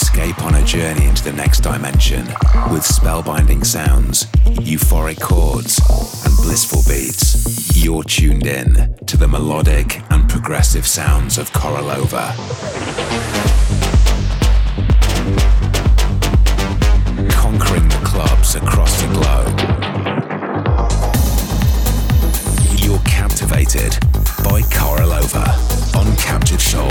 Escape on a journey into the next dimension with spellbinding sounds, euphoric chords, and blissful beats. You're tuned in to the melodic and progressive sounds of Korolova. Conquering the clubs across the globe. You're captivated by Korolova on Captive Soul.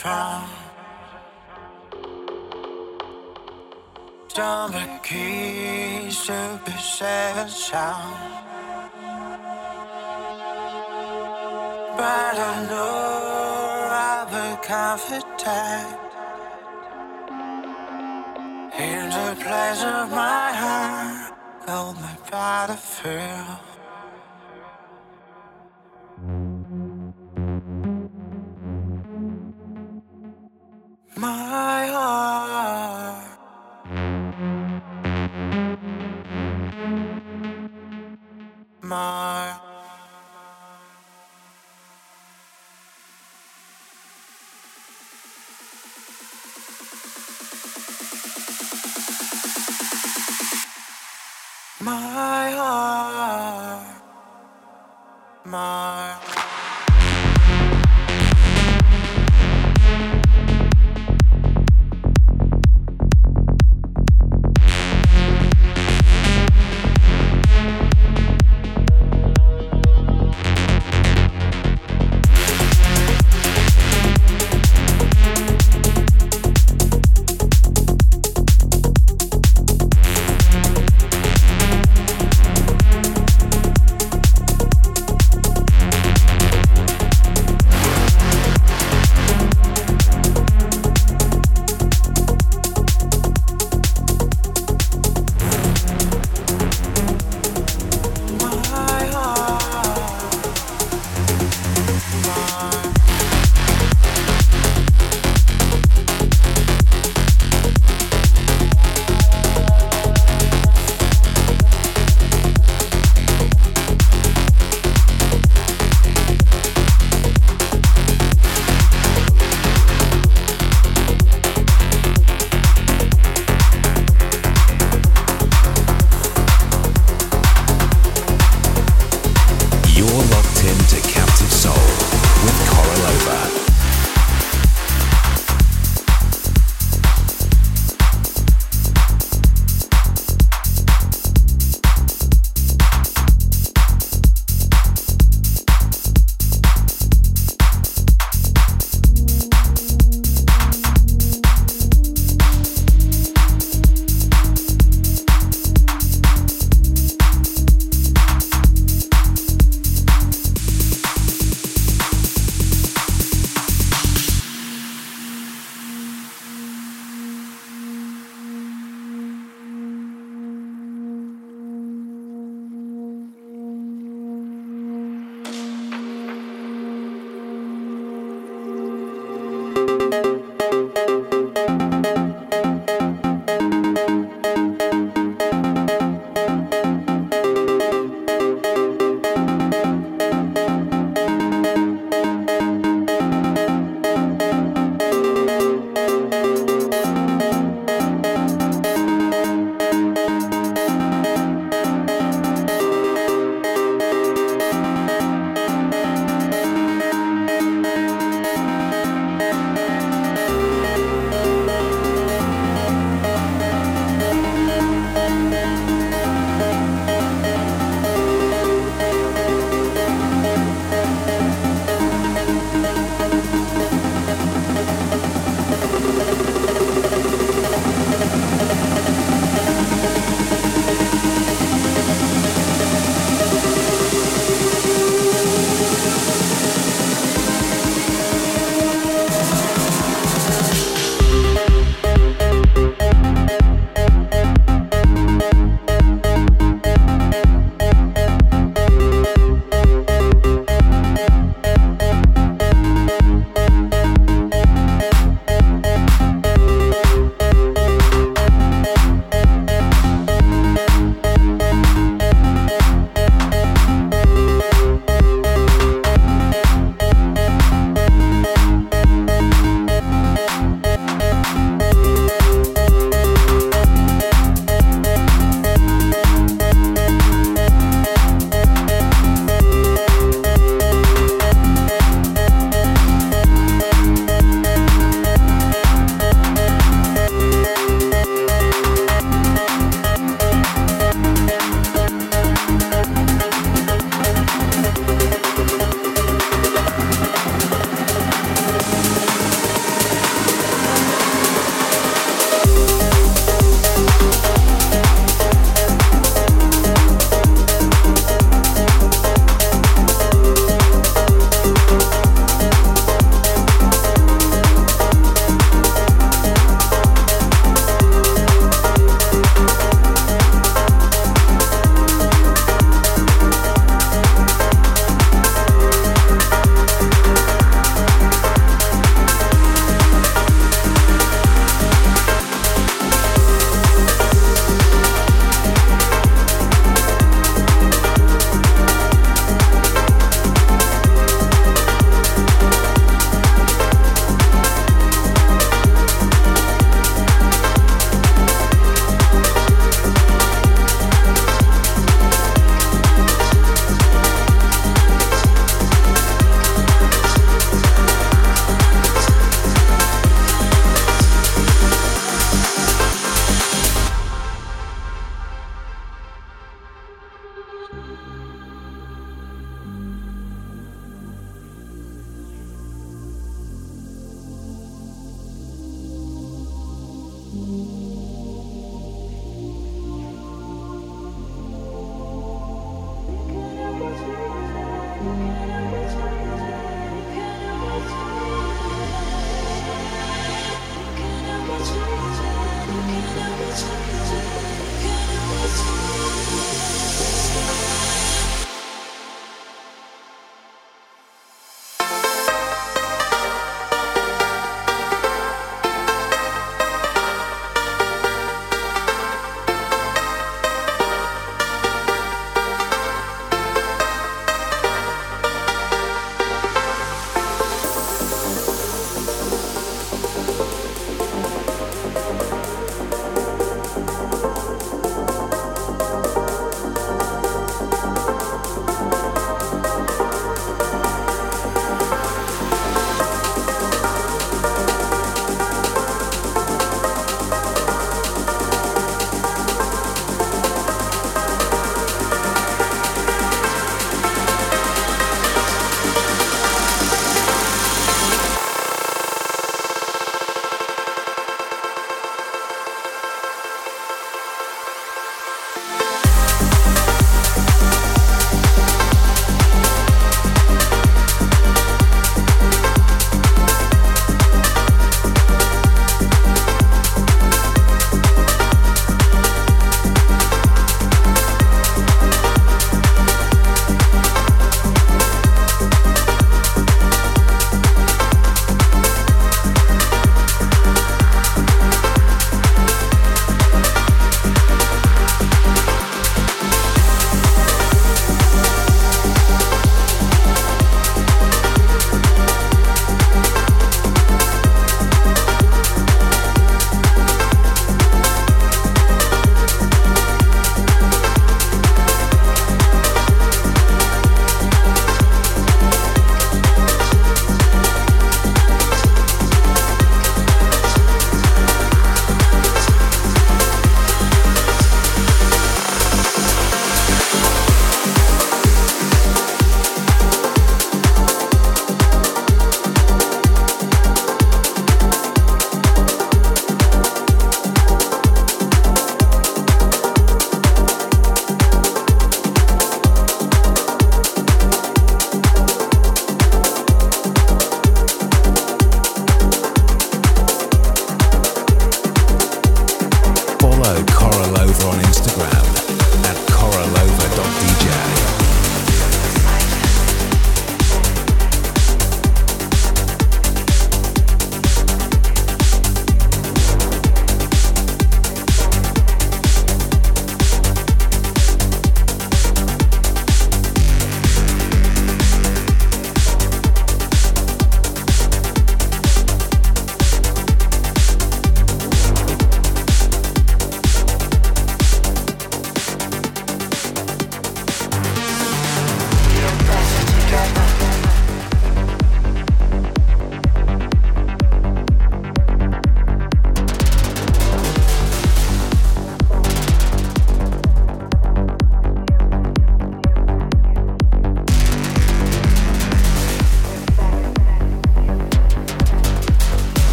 A frown. Don't be keys to be safe and sound. But I know I'll be confident in the place of my heart. Hold my body my heart. My my heart. My